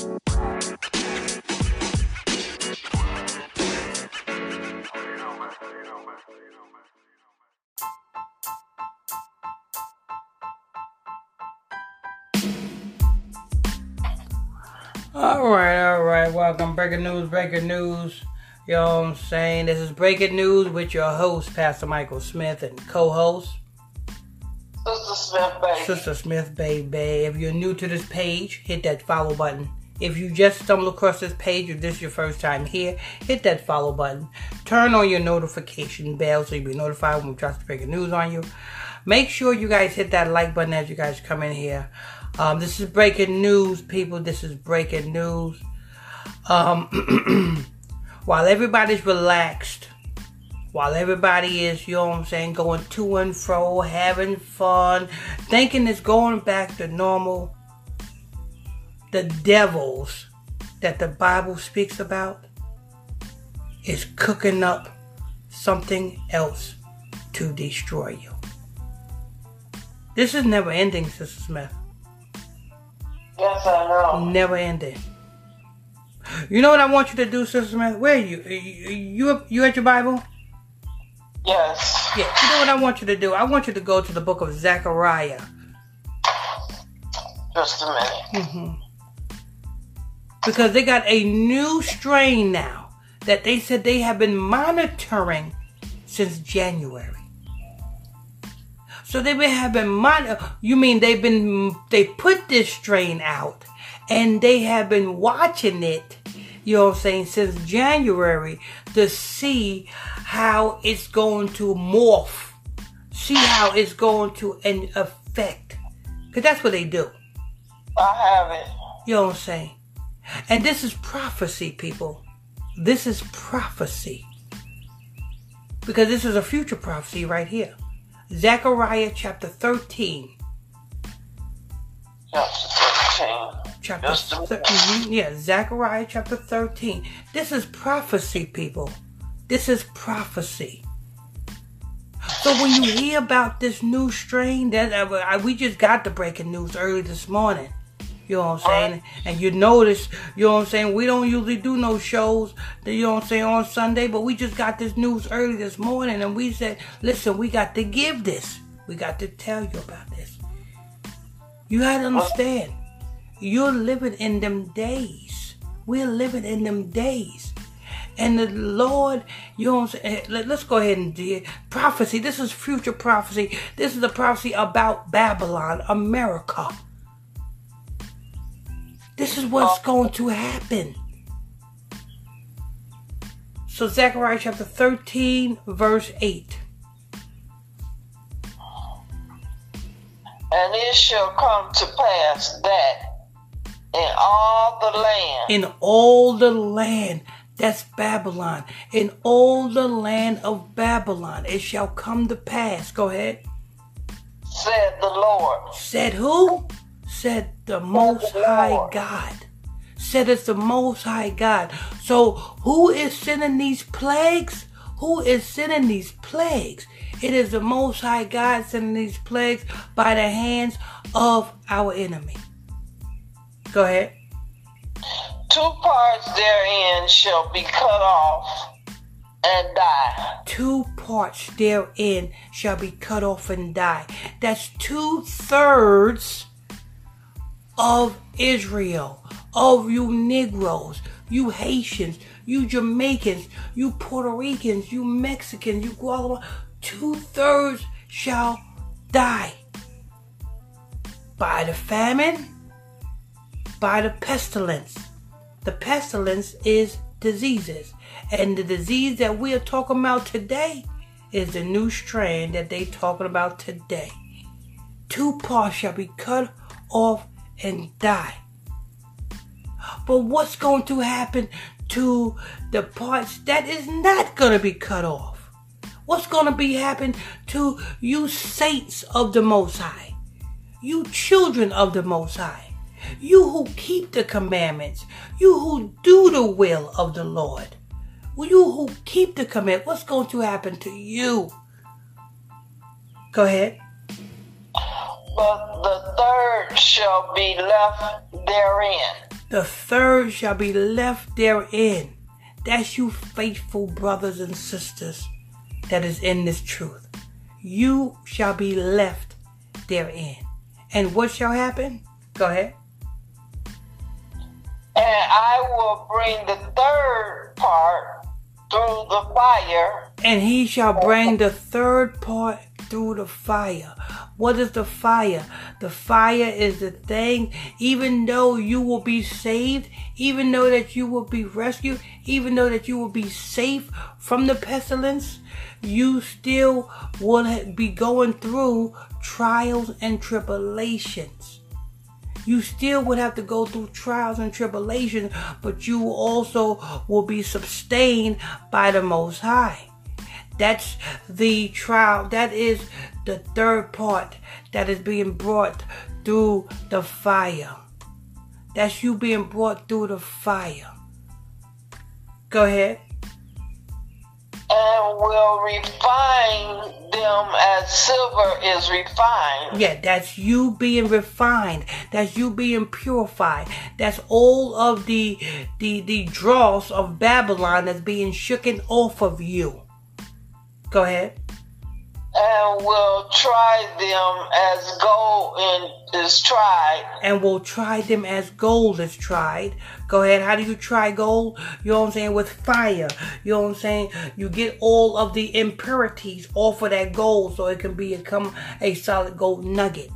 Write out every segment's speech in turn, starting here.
All right, all right. Welcome. Breaking news, breaking news. You know what I'm saying? This is breaking news with your host, Pastor Michael Smith, and co-host Sister Smith, baby. Sister Smith, baby. If you're new to this page, hit that follow button. If you just stumbled across this page, if this is your first time here, hit that follow button. Turn on your notification bell so you'll be notified when we drop the breaking news on you. Make sure you guys hit that like button as you guys come in here. Um, this is breaking news, people. This is breaking news. Um, while everybody's relaxed, while everybody is, you know what I'm saying, going to and fro, having fun, thinking it's going back to normal, the devils that the Bible speaks about is cooking up something else to destroy you. This is never ending, Sister Smith. Yes, I know. Never ending. You know what I want you to do, Sister Smith? Where are you? You you, you at your Bible? Yes. Yeah. You know what I want you to do? I want you to go to the book of Zechariah. Just a minute. hmm Because they got a new strain now that they said they have been monitoring since January. So they've been have been mon- You mean they've been they put this strain out and they have been watching it. You know what I'm saying since January to see how it's going to morph, see how it's going to an affect. Cause that's what they do. I have it. You know what I'm saying? And this is prophecy, people. This is prophecy. Because this is a future prophecy right here. Zechariah chapter 13. Chapter 13. Chapter Just a thir- minute. mhm, yeah, Zechariah chapter 13. This is prophecy, people. This is prophecy. So when you hear about this new strain, that uh, we just got the breaking news early this morning. You know what I'm saying? And you notice, you know what I'm saying? We don't usually do no shows, you know what I'm saying, on Sunday, but we just got this news early this morning and we said, listen, we got to give this. We got to tell you about this. You gotta understand, you're living in them days. We're living in them days. And the Lord, you know what I'm saying? Let, us go ahead and do it. Prophecy. This is future prophecy. This is a prophecy about Babylon, America. This is what's going to happen. So Zechariah chapter 13, verse 8. And it shall come to pass that in all the land In all the land, that's Babylon. In all the land of Babylon, it shall come to pass. Go ahead. said the Lord. Said who? Said the Most High God. Said it's the Most High God. So who is sending these plagues? Who is sending these plagues? It is the Most High God sending these plagues by the hands of our enemy. Go ahead. Two parts therein shall be cut off and die. two parts therein shall be cut off and die. That's two thirds of Israel, of you Negroes, you Haitians, you Jamaicans, you Puerto Ricans, you Mexicans, you Guatemala. Two thirds shall die by the famine, by the pestilence. The pestilence is diseases. And the disease that we are talking about today is the new strain that they talking about today. Two parts shall be cut off and die. But what's going to happen to the parts that is not going to be cut off? What's going to be happen to you saints of the Most High? You children of the Most High? You who keep the commandments? You who do the will of the Lord? You who keep the command, what's going to happen to you? Go ahead. But the third shall be left therein. the third shall be left therein. That's you faithful brothers and sisters that is in this truth. You shall be left therein. And what shall happen? Go ahead. And I will bring the third part through the fire. And he shall bring the third part through the fire. What is the fire? The fire is the thing, even though you will be saved, even though that you will be rescued, even though that you will be safe from the pestilence, you still will be going through trials and tribulations. You still would have to go through trials and tribulations, but you also will be sustained by the Most High. That's the trial. That is the third part that is being brought through the fire. That's you being brought through the fire. Go ahead. And will refine them as silver is refined. Yeah, that's you being refined. That's you being purified. That's all of the the the dross of Babylon that's being shooken off of you. Go ahead. And we'll try them as gold is tried. And we'll try them as gold is tried. Go ahead. How do you try gold? You know what I'm saying? With fire. You know what I'm saying? You get all of the impurities off of that gold so it can become a solid gold nugget.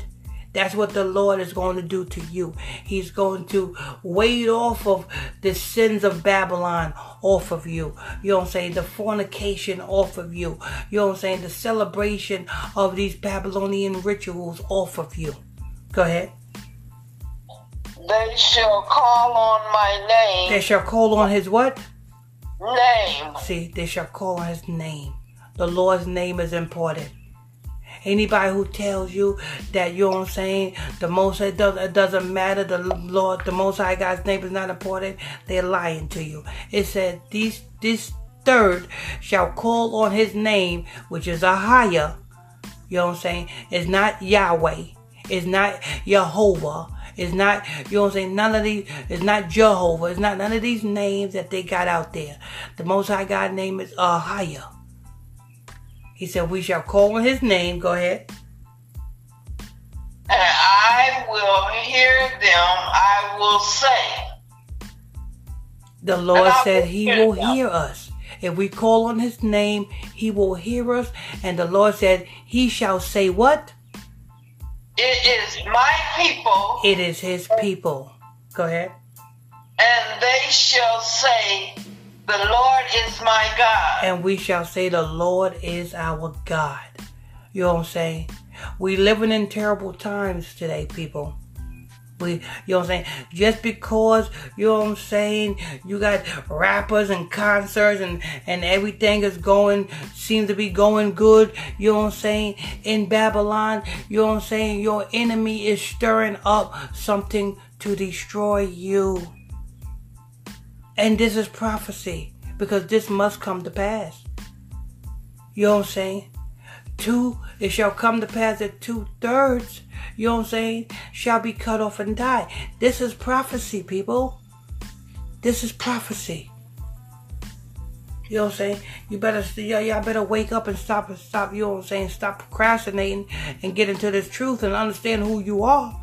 That's what the Lord is going to do to you. He's going to wade off of the sins of Babylon off of you. You know what I'm saying? The fornication off of you. You know what I'm saying? The celebration of these Babylonian rituals off of you. Go ahead. They shall call on my name. They shall call on his what? Name. See, they shall call on his name. The Lord's name is important. Anybody who tells you that you know what I'm saying, the most it, does, it doesn't matter, the Lord, the Most High God's name is not important, they're lying to you. It said these this third shall call on his name, which is a higher. You know what I'm saying? It's not Yahweh. It's not Jehovah. It's not, you know what I'm saying? None of these, it's not Jehovah. It's not none of these names that they got out there. The Most High God name is Ahia. He said, We shall call on his name. Go ahead. And I will hear them, I will say. The Lord said he will them. hear us. If we call on his name, he will hear us. And the Lord said, He shall say what? It is my people. It is his people. Go ahead. And they shall say, the Lord is my God. And we shall say, The Lord is our God. You know what I'm saying? We living in terrible times today, people. We, you know what I'm saying? Just because, you know what I'm saying, you got rappers and concerts and, and everything is going, seems to be going good, you know what I'm saying, in Babylon, you know what I'm saying, your enemy is stirring up something to destroy you. And this is prophecy because this must come to pass. You know what I'm saying? Two, it shall come to pass that two thirds, you know what I'm saying, shall be cut off and die. This is prophecy, people. This is prophecy. You know what I'm saying? You better, y'all, better wake up and stop and stop, you know what I'm saying? Stop procrastinating and get into this truth and understand who you are.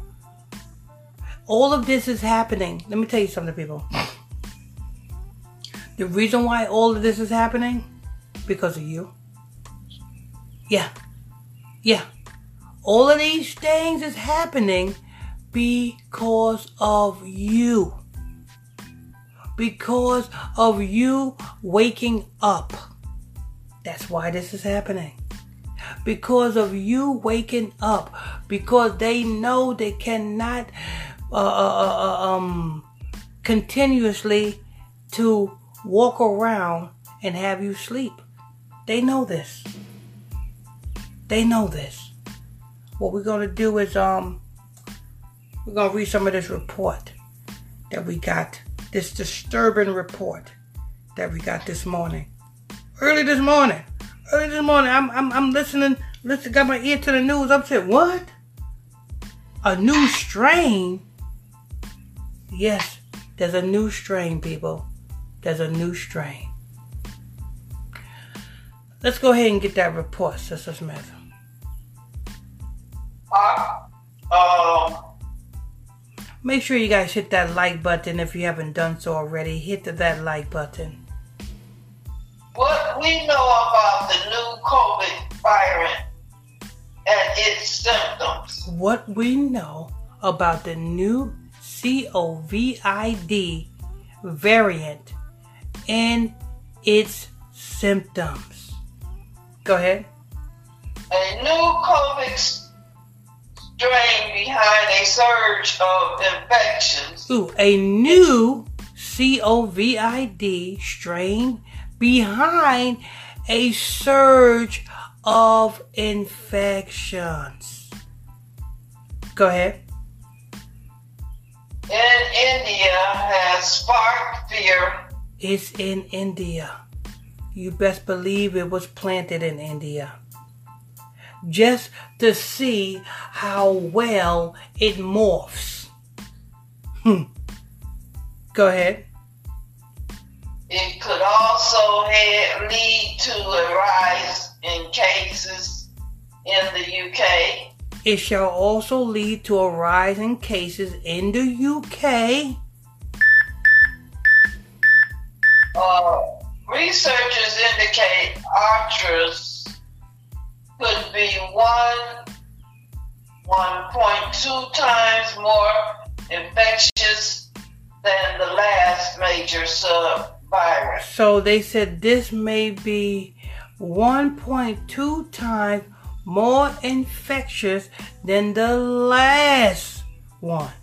All of this is happening. Let me tell you something, people. The reason why all of this is happening? Because of you. Yeah. Yeah. All of these things is happening because of you. Because of you waking up. That's why this is happening. Because of you waking up. Because they know they cannot uh, uh, uh, uh um, continuously to walk around and have you sleep. They know this. They know this. What we're gonna do is um we're gonna read some of this report that we got. This disturbing report that we got this morning. Early this morning. Early this morning. I'm I'm I'm listening listen got my ear to the news. I'm saying, what? A new strain? Yes, There's a new strain, people. There's a new strain. Let's go ahead and get that report, Sister Smith. Uh, um, Make sure you guys hit that like button if you haven't done so already. Hit the, that like button. What we know about the new COVID variant and its symptoms. What we know about the new COVID variant and its symptoms. Go ahead. A new COVID strain behind a surge of infections. Ooh, a new COVID strain behind a surge of infections. Go ahead. In India has sparked fear. It's in India. You best believe it was planted in India. Just to see how well it morphs. Hmm. Go ahead. It could also lead to a rise in cases in the UK. It shall also lead to a rise in cases in the UK. Uh, researchers indicate archers could be one 1.2 times more infectious than the last major subvirus. So they said this may be 1.2 times more infectious than the last one.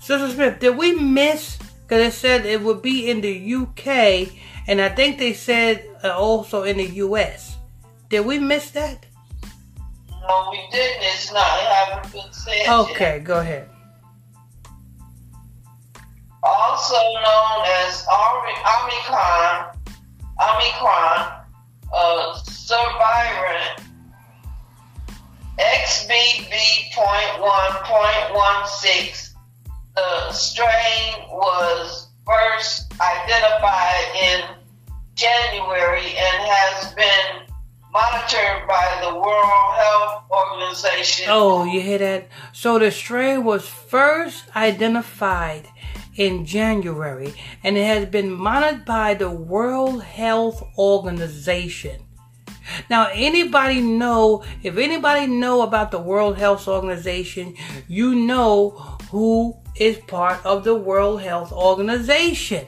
Sister Smith, did we miss? Because it said it would be in the UK, and I think they said uh, also in the US. Did we miss that? No, we didn't. It's not. It haven't been said. Okay, yet. go ahead. Also known as Omicron, Omicron, uh, subvariant XBB.1.16. The strain was first identified in January and has been monitored by the World Health Organization. Oh, you hear that? So the strain was first identified in January and it has been monitored by the World Health Organization. Now, anybody know, if anybody know about the World Health Organization, you know who is part of the World Health Organization.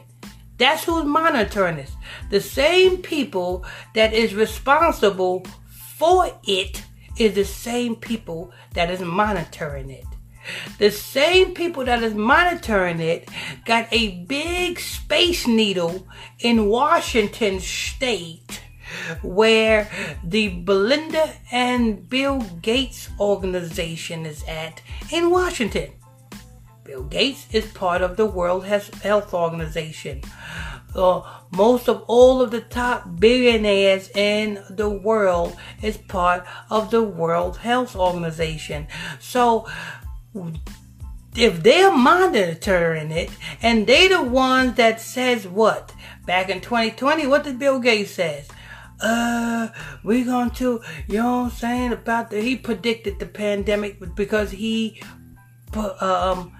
That's who's monitoring this. The same people that is responsible for it is the same people that is monitoring it. The same people that is monitoring it got a big space needle in Washington state where the Melinda and Bill Gates organization is at in Washington. Bill Gates is part of the World Health Organization. Uh, most of all of the top billionaires in the world is part of the World Health Organization. So if they're monitoring it and they the ones that says what back in 2020 what did bill gates says uh we're going to you know what i'm saying about the he predicted the pandemic because he um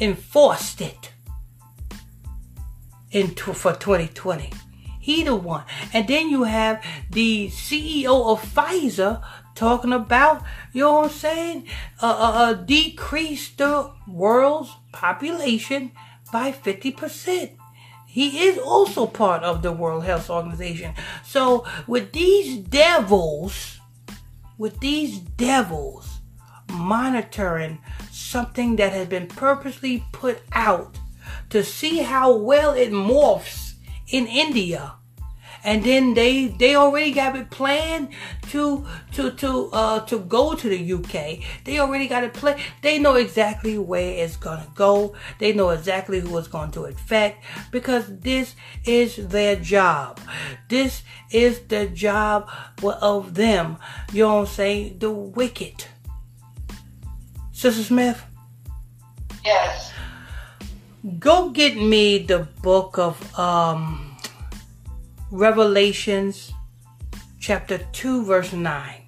enforced it into for 2020 he the one and then you have the ceo of pfizer talking about, you know what I'm saying, uh, uh, uh, decrease the world's population by 50%. He is also part of the World Health Organization. So with these devils, with these devils monitoring something that has been purposely put out to see how well it morphs in India and then they they already got it planned to to to uh to go to the UK. They already got it planned. They know exactly where it's gonna go. They know exactly who it's going to affect because this is their job. This is the job of them. You know what I'm saying? The wicked. Sister Smith. Yes. go get me the book of um, Revelations, chapter 2, verse 9.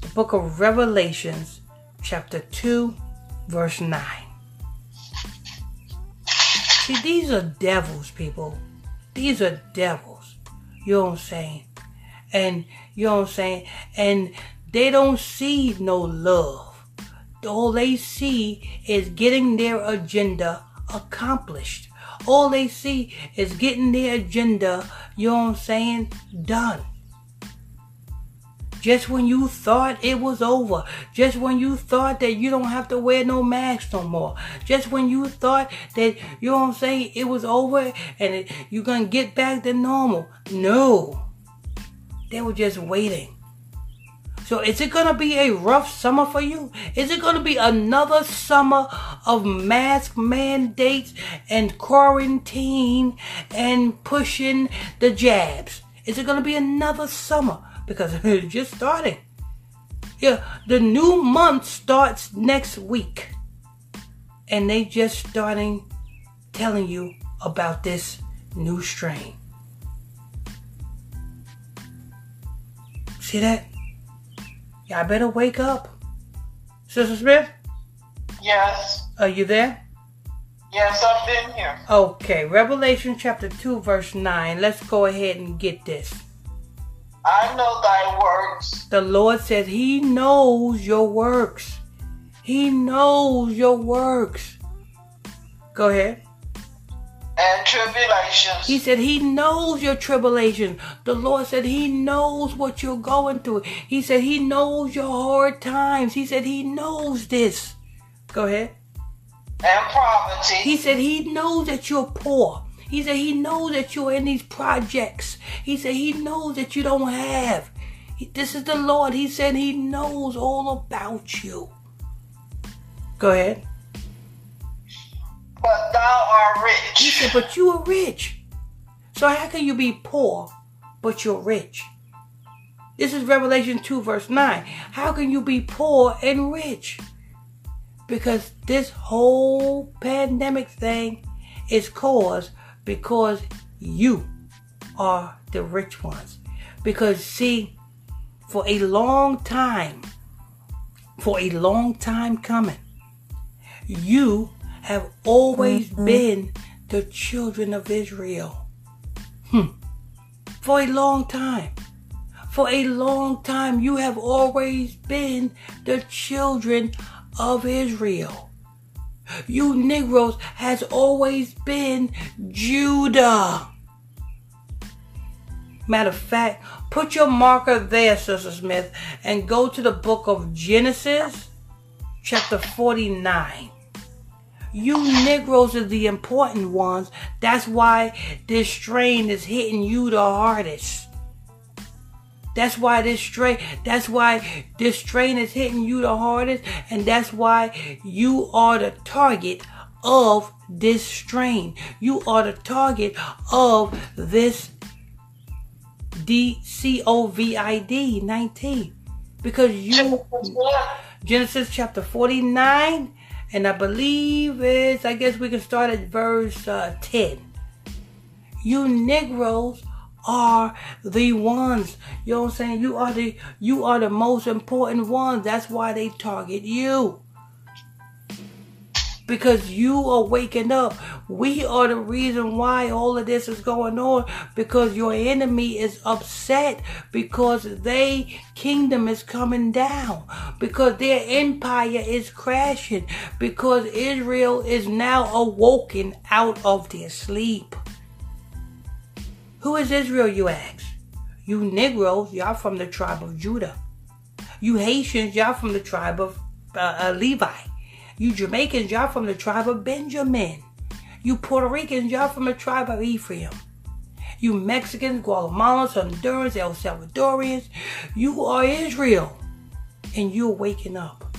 The book of Revelations, chapter 2, verse 9. See, these are devils, people. These are devils. You know what I'm saying? And you know what I'm saying? And they don't see no love. All they see is getting their agenda accomplished. All they see is getting their agenda, you know what I'm saying, done. Just when you thought it was over. Just when you thought that you don't have to wear no mask no more. Just when you thought that, you know what I'm saying, it was over and it, you're going to get back to normal. No. They were just waiting. So is it going to be a rough summer for you? Is it going to be another summer of mask mandates and quarantine and pushing the jabs? Is it going to be another summer? Because it's just starting. Yeah, the new month starts next week. And they just starting telling you about this new strain. See that? Y'all better wake up. Sister Smith? Yes. Are you there? Yes, I've been here. Okay, Revelation chapter 2, verse 9. Let's go ahead and get this. I know thy works. The Lord says He knows your works. He knows your works. Go ahead and tribulations. He said he knows your tribulation. The Lord said he knows what you're going through. He said he knows your hard times. He said he knows this. Go ahead. And poverty. He said he knows that you're poor. He said he knows that you're in these projects. He said he knows that you don't have. This is the Lord. He said he knows all about you. Go ahead but thou art rich. He said, but you are rich. So how can you be poor, but you're rich? This is Revelation 2, verse 9. How can you be poor and rich? Because this whole pandemic thing is caused because you are the rich ones. Because, see, for a long time, for a long time coming, you have always mm-hmm. been the children of Israel. Hmm. For a long time. For a long time, you have always been the children of Israel. You Negroes has always been Judah. Matter of fact, put your marker there, Sister Smith, and go to the book of Genesis, chapter 49. You Negroes are the important ones. That's why this strain is hitting you the hardest. That's why this strain, that's why this strain is hitting you the hardest, and that's why you are the target of this strain. You are the target of this D-C-O-V-I-D 19. Because you, Genesis chapter 49, and I believe it's, I guess we can start at verse uh, 10. You Negroes are the ones. You know what I'm saying? You are the you are the most important ones. That's why they target you because you are waking up. We are the reason why all of this is going on because your enemy is upset because their kingdom is coming down, because their empire is crashing, because Israel is now awoken out of their sleep. Who is Israel, you ask? You Negroes, y'all from the tribe of Judah. You Haitians, y'all from the tribe of uh, uh, Levi. You Jamaicans, y'all from the tribe of Benjamin. You Puerto Ricans, y'all from the tribe of Ephraim. You Mexicans, Guatemalans, Hondurans, El Salvadorians, you are Israel. And you're waking up.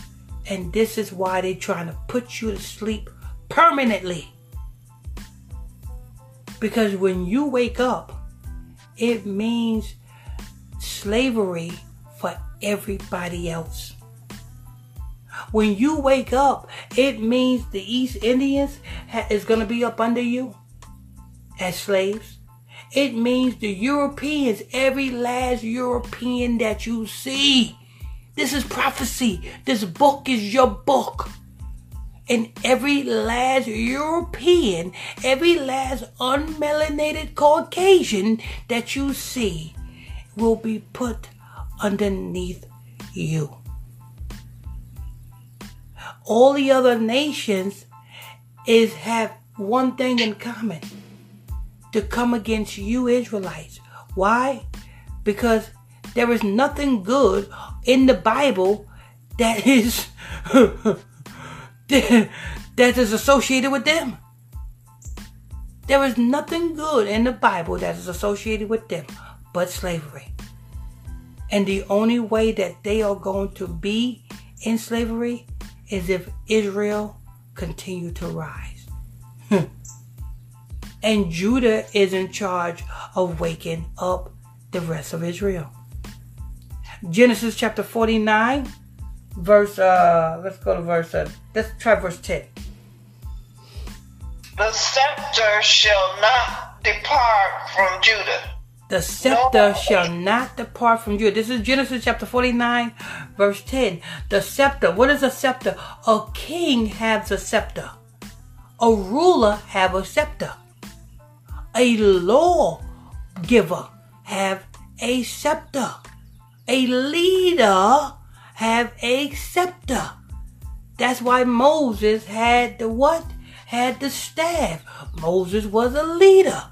And this is why they're trying to put you to sleep permanently. Because when you wake up, it means slavery for everybody else. When you wake up, it means the East Indians ha- is going to be up under you as slaves. It means the Europeans, every last European that you see. This is prophecy. This book is your book. And every last European, every last unmelanated Caucasian that you see will be put underneath you. All the other nations is have one thing in common to come against you Israelites. Why? Because there is nothing good in the Bible that is that is associated with them. There is nothing good in the Bible that is associated with them but slavery. And the only way that they are going to be in slavery is if Israel continued to rise. and Judah is in charge of waking up the rest of Israel. Genesis chapter 49, verse, uh, let's go to verse, uh, let's try verse 10. The scepter shall not depart from Judah the scepter shall not depart from you. This is Genesis chapter 49, verse 10. The scepter. What is a scepter? A king has a scepter. A ruler have a scepter. A law giver have a scepter. A leader have a scepter. That's why Moses had the what? Had the staff. Moses was a leader.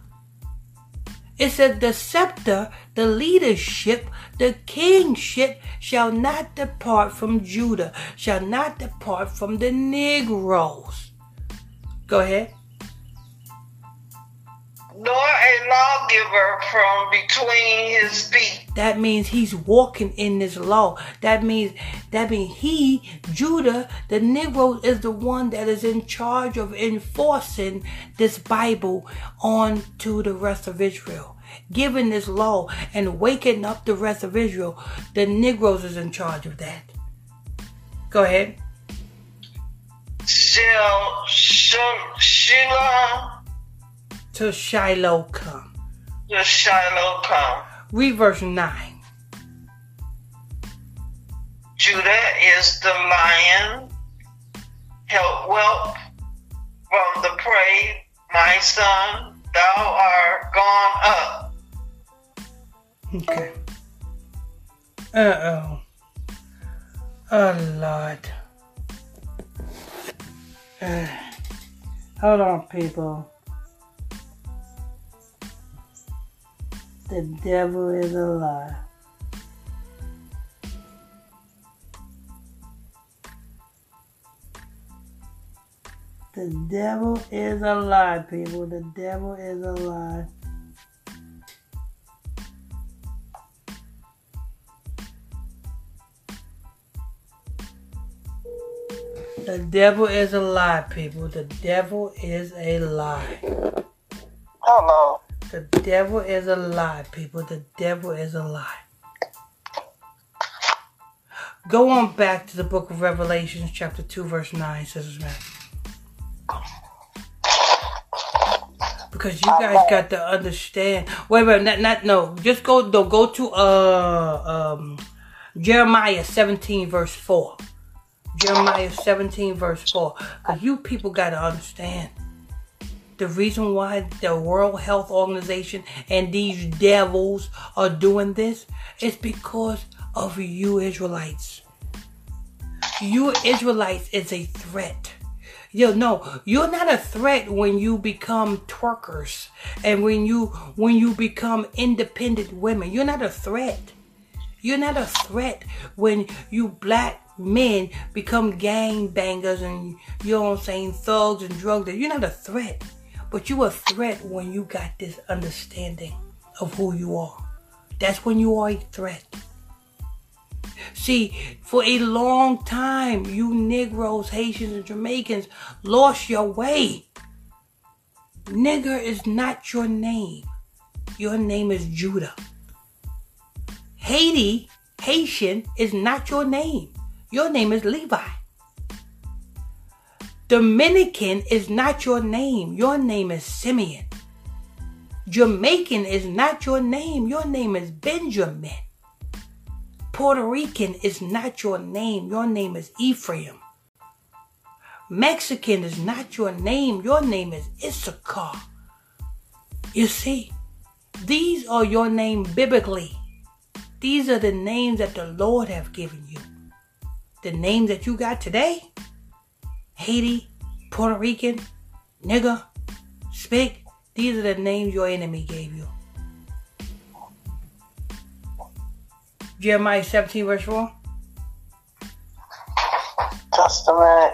It said, The scepter, the leadership, the kingship shall not depart from Judah, shall not depart from the Negroes. Go ahead nor a lawgiver from between his feet. That means he's walking in this law. That means that means he, Judah, the Negro, is the one that is in charge of enforcing this Bible on to the rest of Israel. Giving this law and waking up the rest of Israel. The Negroes is in charge of that. Go ahead. Shall Shiloh to Shiloh come. To Shiloh come. Read verse 9. Judah is the lion, help whelp from the prey, my son, thou art gone up. Okay. Uh oh. Oh Lord. Uh, hold on, people. The devil is a lie. The devil is a lie, people. The devil is a lie. The devil is a lie, people. The devil is a lie. Hello. The devil is a lie, people. The devil is a lie. Go on back to the book of Revelations, chapter 2, verse 9, says man. Because you guys got to understand. Wait, wait, not, not no. Just go, no, go to uh um Jeremiah 17, verse 4. Jeremiah 17, verse 4. Because you people got to understand the reason why the World Health Organization and these devils are doing this is because of you Israelites. You Israelites is a threat. Yo, no, you're not a threat when you become twerkers and when you when you become independent women. You're not a threat. You're not a threat when you black men become gang bangers and you know what I'm saying, thugs and drugs. You're not a threat. But you a threat when you got this understanding of who you are. That's when you are a threat. See, for a long time, you Negroes, Haitians, and Jamaicans lost your way. Nigger is not your name. Your name is Judah. Haiti, Haitian, is not your name. Your name is Levi. Dominican is not your name. Your name is Simeon. Jamaican is not your name. Your name is Benjamin. Puerto Rican is not your name. Your name is Ephraim. Mexican is not your name. Your name is Issachar. You see, these are your name biblically. These are the names that the Lord have given you. The names that you got today, Haiti, Puerto Rican, nigger, spick, these are the names your enemy gave you. Jeremiah 17, verse 4. Just a minute.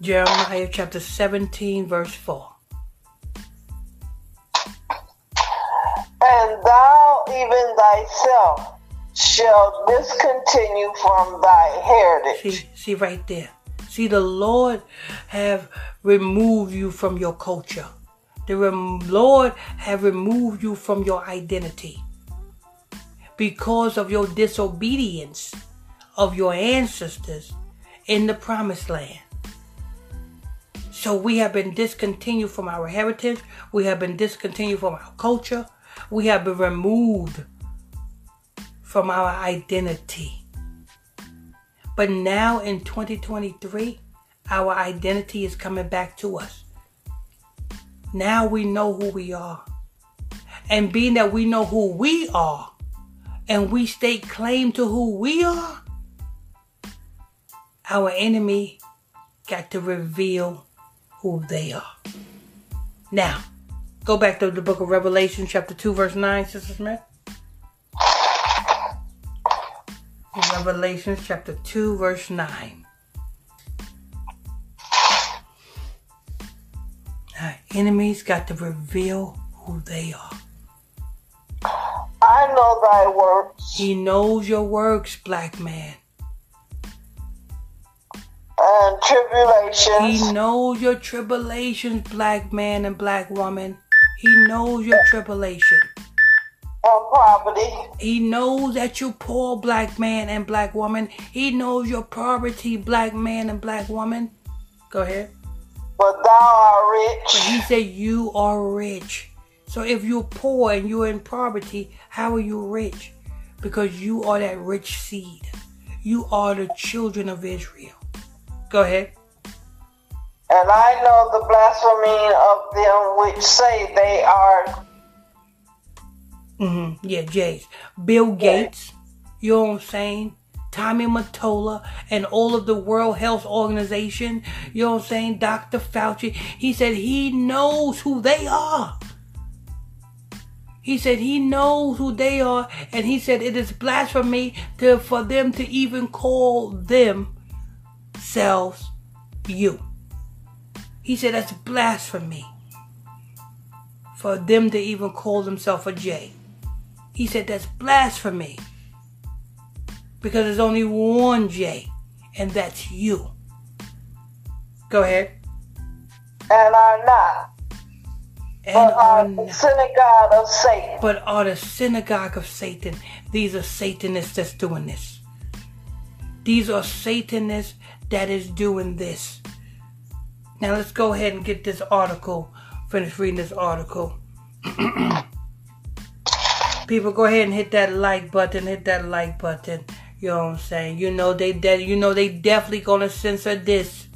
Jeremiah chapter 17, verse 4. Shall discontinue from thy heritage. See, see right there. See, the Lord have removed you from your culture. The Lord have removed you from your identity because of your disobedience of your ancestors in the promised land. So we have been discontinued from our heritage. We have been discontinued from our culture. We have been removed from our identity. But now in 2023, our identity is coming back to us. Now we know who we are. And being that we know who we are, and we stake claim to who we are, our enemy got to reveal who they are. Now, go back to the book of Revelation, chapter 2, verse 9, Sister Smith. Revelation chapter 2, verse 9. Our enemies got to reveal who they are. I know thy works. He knows your works, black man. And tribulations. He knows your tribulations, black man and black woman. He knows your tribulation. And poverty. He knows that you're poor black man and black woman. He knows your poverty, black man and black woman. Go ahead. But thou art rich. But he said you are rich. So if you're poor and you're in poverty, how are you rich? Because you are that rich seed. You are the children of Israel. Go ahead. And I know the blasphemy of them which say they are. Mm-hmm. Yeah, Jays. Bill Gates. You know what I'm saying? Tommy Mottola and all of the World Health Organization. You know what I'm saying? Dr. Fauci. He said he knows who they are. He said he knows who they are, and he said it is blasphemy to for them to even call themselves you. He said that's blasphemy for them to even call themselves a J. He said that's blasphemy because there's only one J, and that's you. Go ahead. And are not. And but are are the synagogue of Satan. but are the synagogue of Satan. These are Satanists that's doing this. These are Satanists that is doing this. Now let's go ahead and get this article. Finish reading this article. People, go ahead and hit that like button. Hit that like button. You know what I'm saying? You know they de- you know they definitely gonna censor this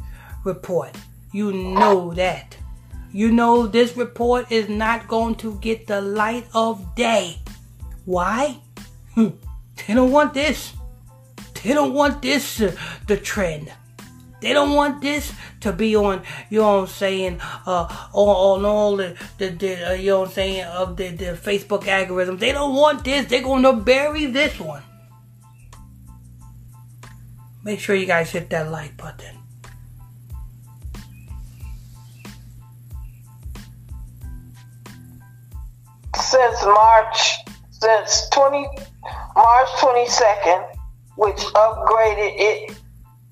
report. You know that. You know this report is not going to get the light of day. Why? They don't want this. They don't want this uh, the trend. They don't want this to be on, you know what I'm saying, uh, on, on all the, the, the uh, you know what I'm saying, of the, the Facebook algorithm. They don't want this. They're going to bury this one. Make sure you guys hit that like button. Since March, since 20, March 22nd, which upgraded it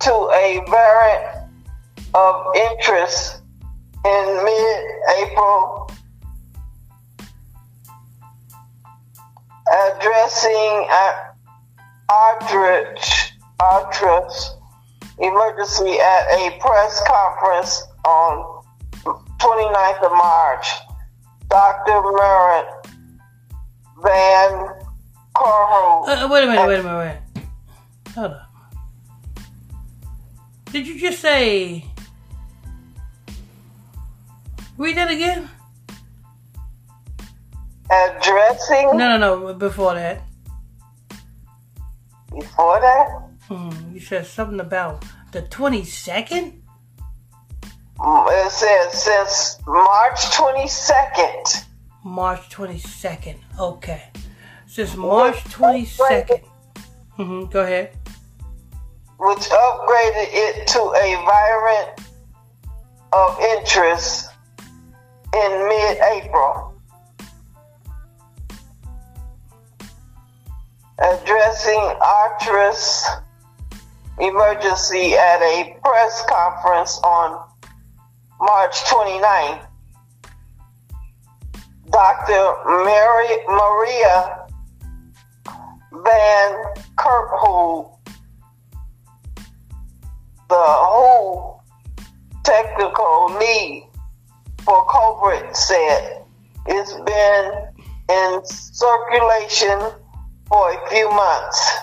to a variant of interest in mid-April, addressing arthritis, arthritis emergency at a press conference on 29th of March. Dr. Merritt Van Kerkhove. Uh, wait a minute, wait a minute, wait. Hold on. Did you just say? Read that again. Addressing. No, no, no. Before that. Before that. Hmm, you said something about the twenty second. Mm, it says since March twenty second. March twenty second. Okay. Since March twenty second. Mm-hmm. Go ahead which upgraded it to a variant of interest in mid April. Addressing Arcturus emergency at a press conference on March 29th, Dr. Mary, Maria Van Kerkhove said it's been in circulation for a few months.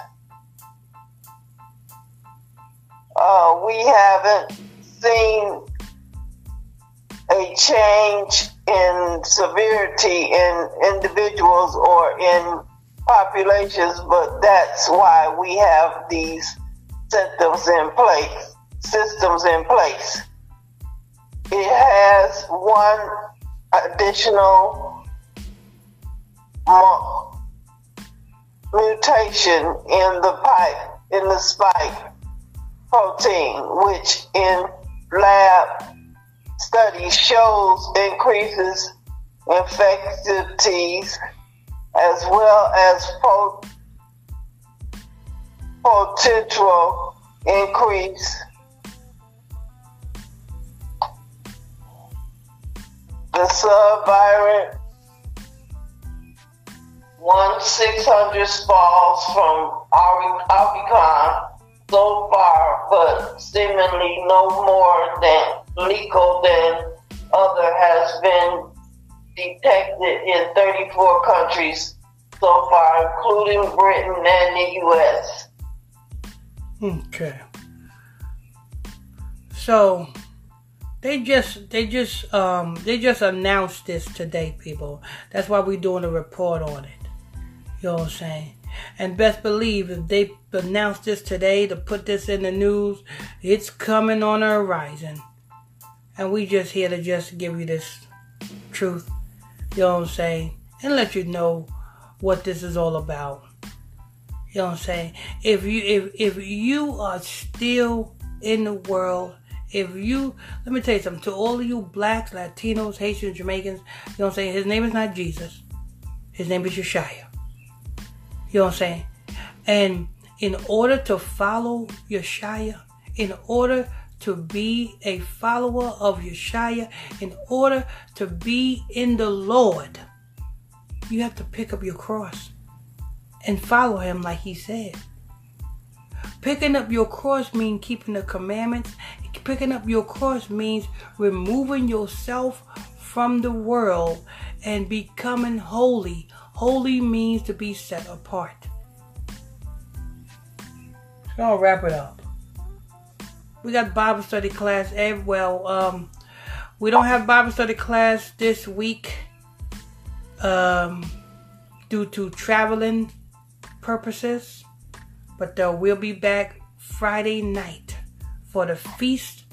Uh, we haven't seen a change in severity in individuals or in populations, but that's why we have these symptoms in place systems in place. It has one additional mutation in the pipe, in the spike protein, which in lab studies shows increases infectivities as well as potential increase The subvariant one six hundred falls from Omicron so far, but seemingly no more than lethal than other has been detected in 34 countries so far, including Britain and the U.S. Okay. So they just they just um they just announced this today, people. That's why we're doing a report on it. You know what I'm saying? And best believe if they announce this today to put this in the news, it's coming on the horizon. And we just here to just give you this truth. You know what I'm saying? And let you know what this is all about. You know what I'm saying? If you if if you are still in the world if you, let me tell you something, to all of you blacks, Latinos, Haitians, Jamaicans, you know what I'm saying? His name is not Jesus. His name is Yeshaya. You know what I'm saying? And in order to follow Yeshaya, in order to be a follower of Yeshaya, in order to be in the Lord, you have to pick up your cross and follow him like he said. Picking up your cross means keeping the commandments Picking up your cross means removing yourself from the world and becoming holy. Holy means to be set apart. So I'll wrap it up. We got Bible study class. Well, um, we don't have Bible study class this week um, due to traveling purposes, but uh, we'll be back Friday night for the Feast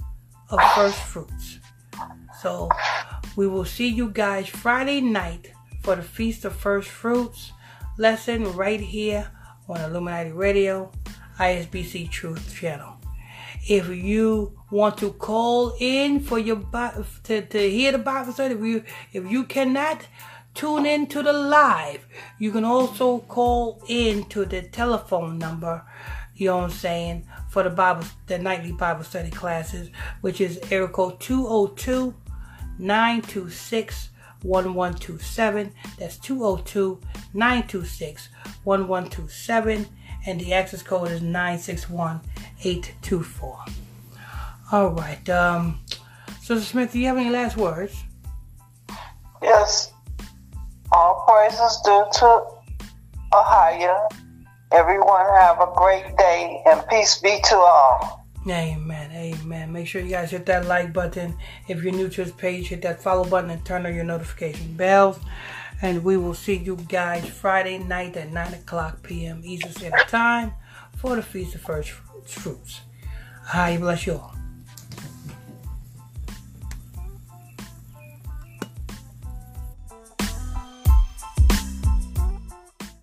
of First Fruits. So we will see you guys Friday night for the Feast of First Fruits lesson right here on Illuminati Radio, ISBC Truth Channel. If you want to call in for your to, to hear the Bible study, if you if you cannot tune in to the live, you can also call in to the telephone number. You know what I'm saying? for the Bible, the nightly Bible study classes, which is area code 202 926 1127. That's 202 926 1127. And the access code is 961 824. All right. Um, so, Smith, do you have any last words? Yes. All praises due to Ahaya. Everyone have a great day and peace be to all. Amen. Amen. Make sure you guys hit that like button. If you're new to this page, hit that follow button and turn on your notification bells. And we will see you guys Friday night at 9 o'clock p.m. Eastern Standard Time for the Feast of First Fruits. I bless you all.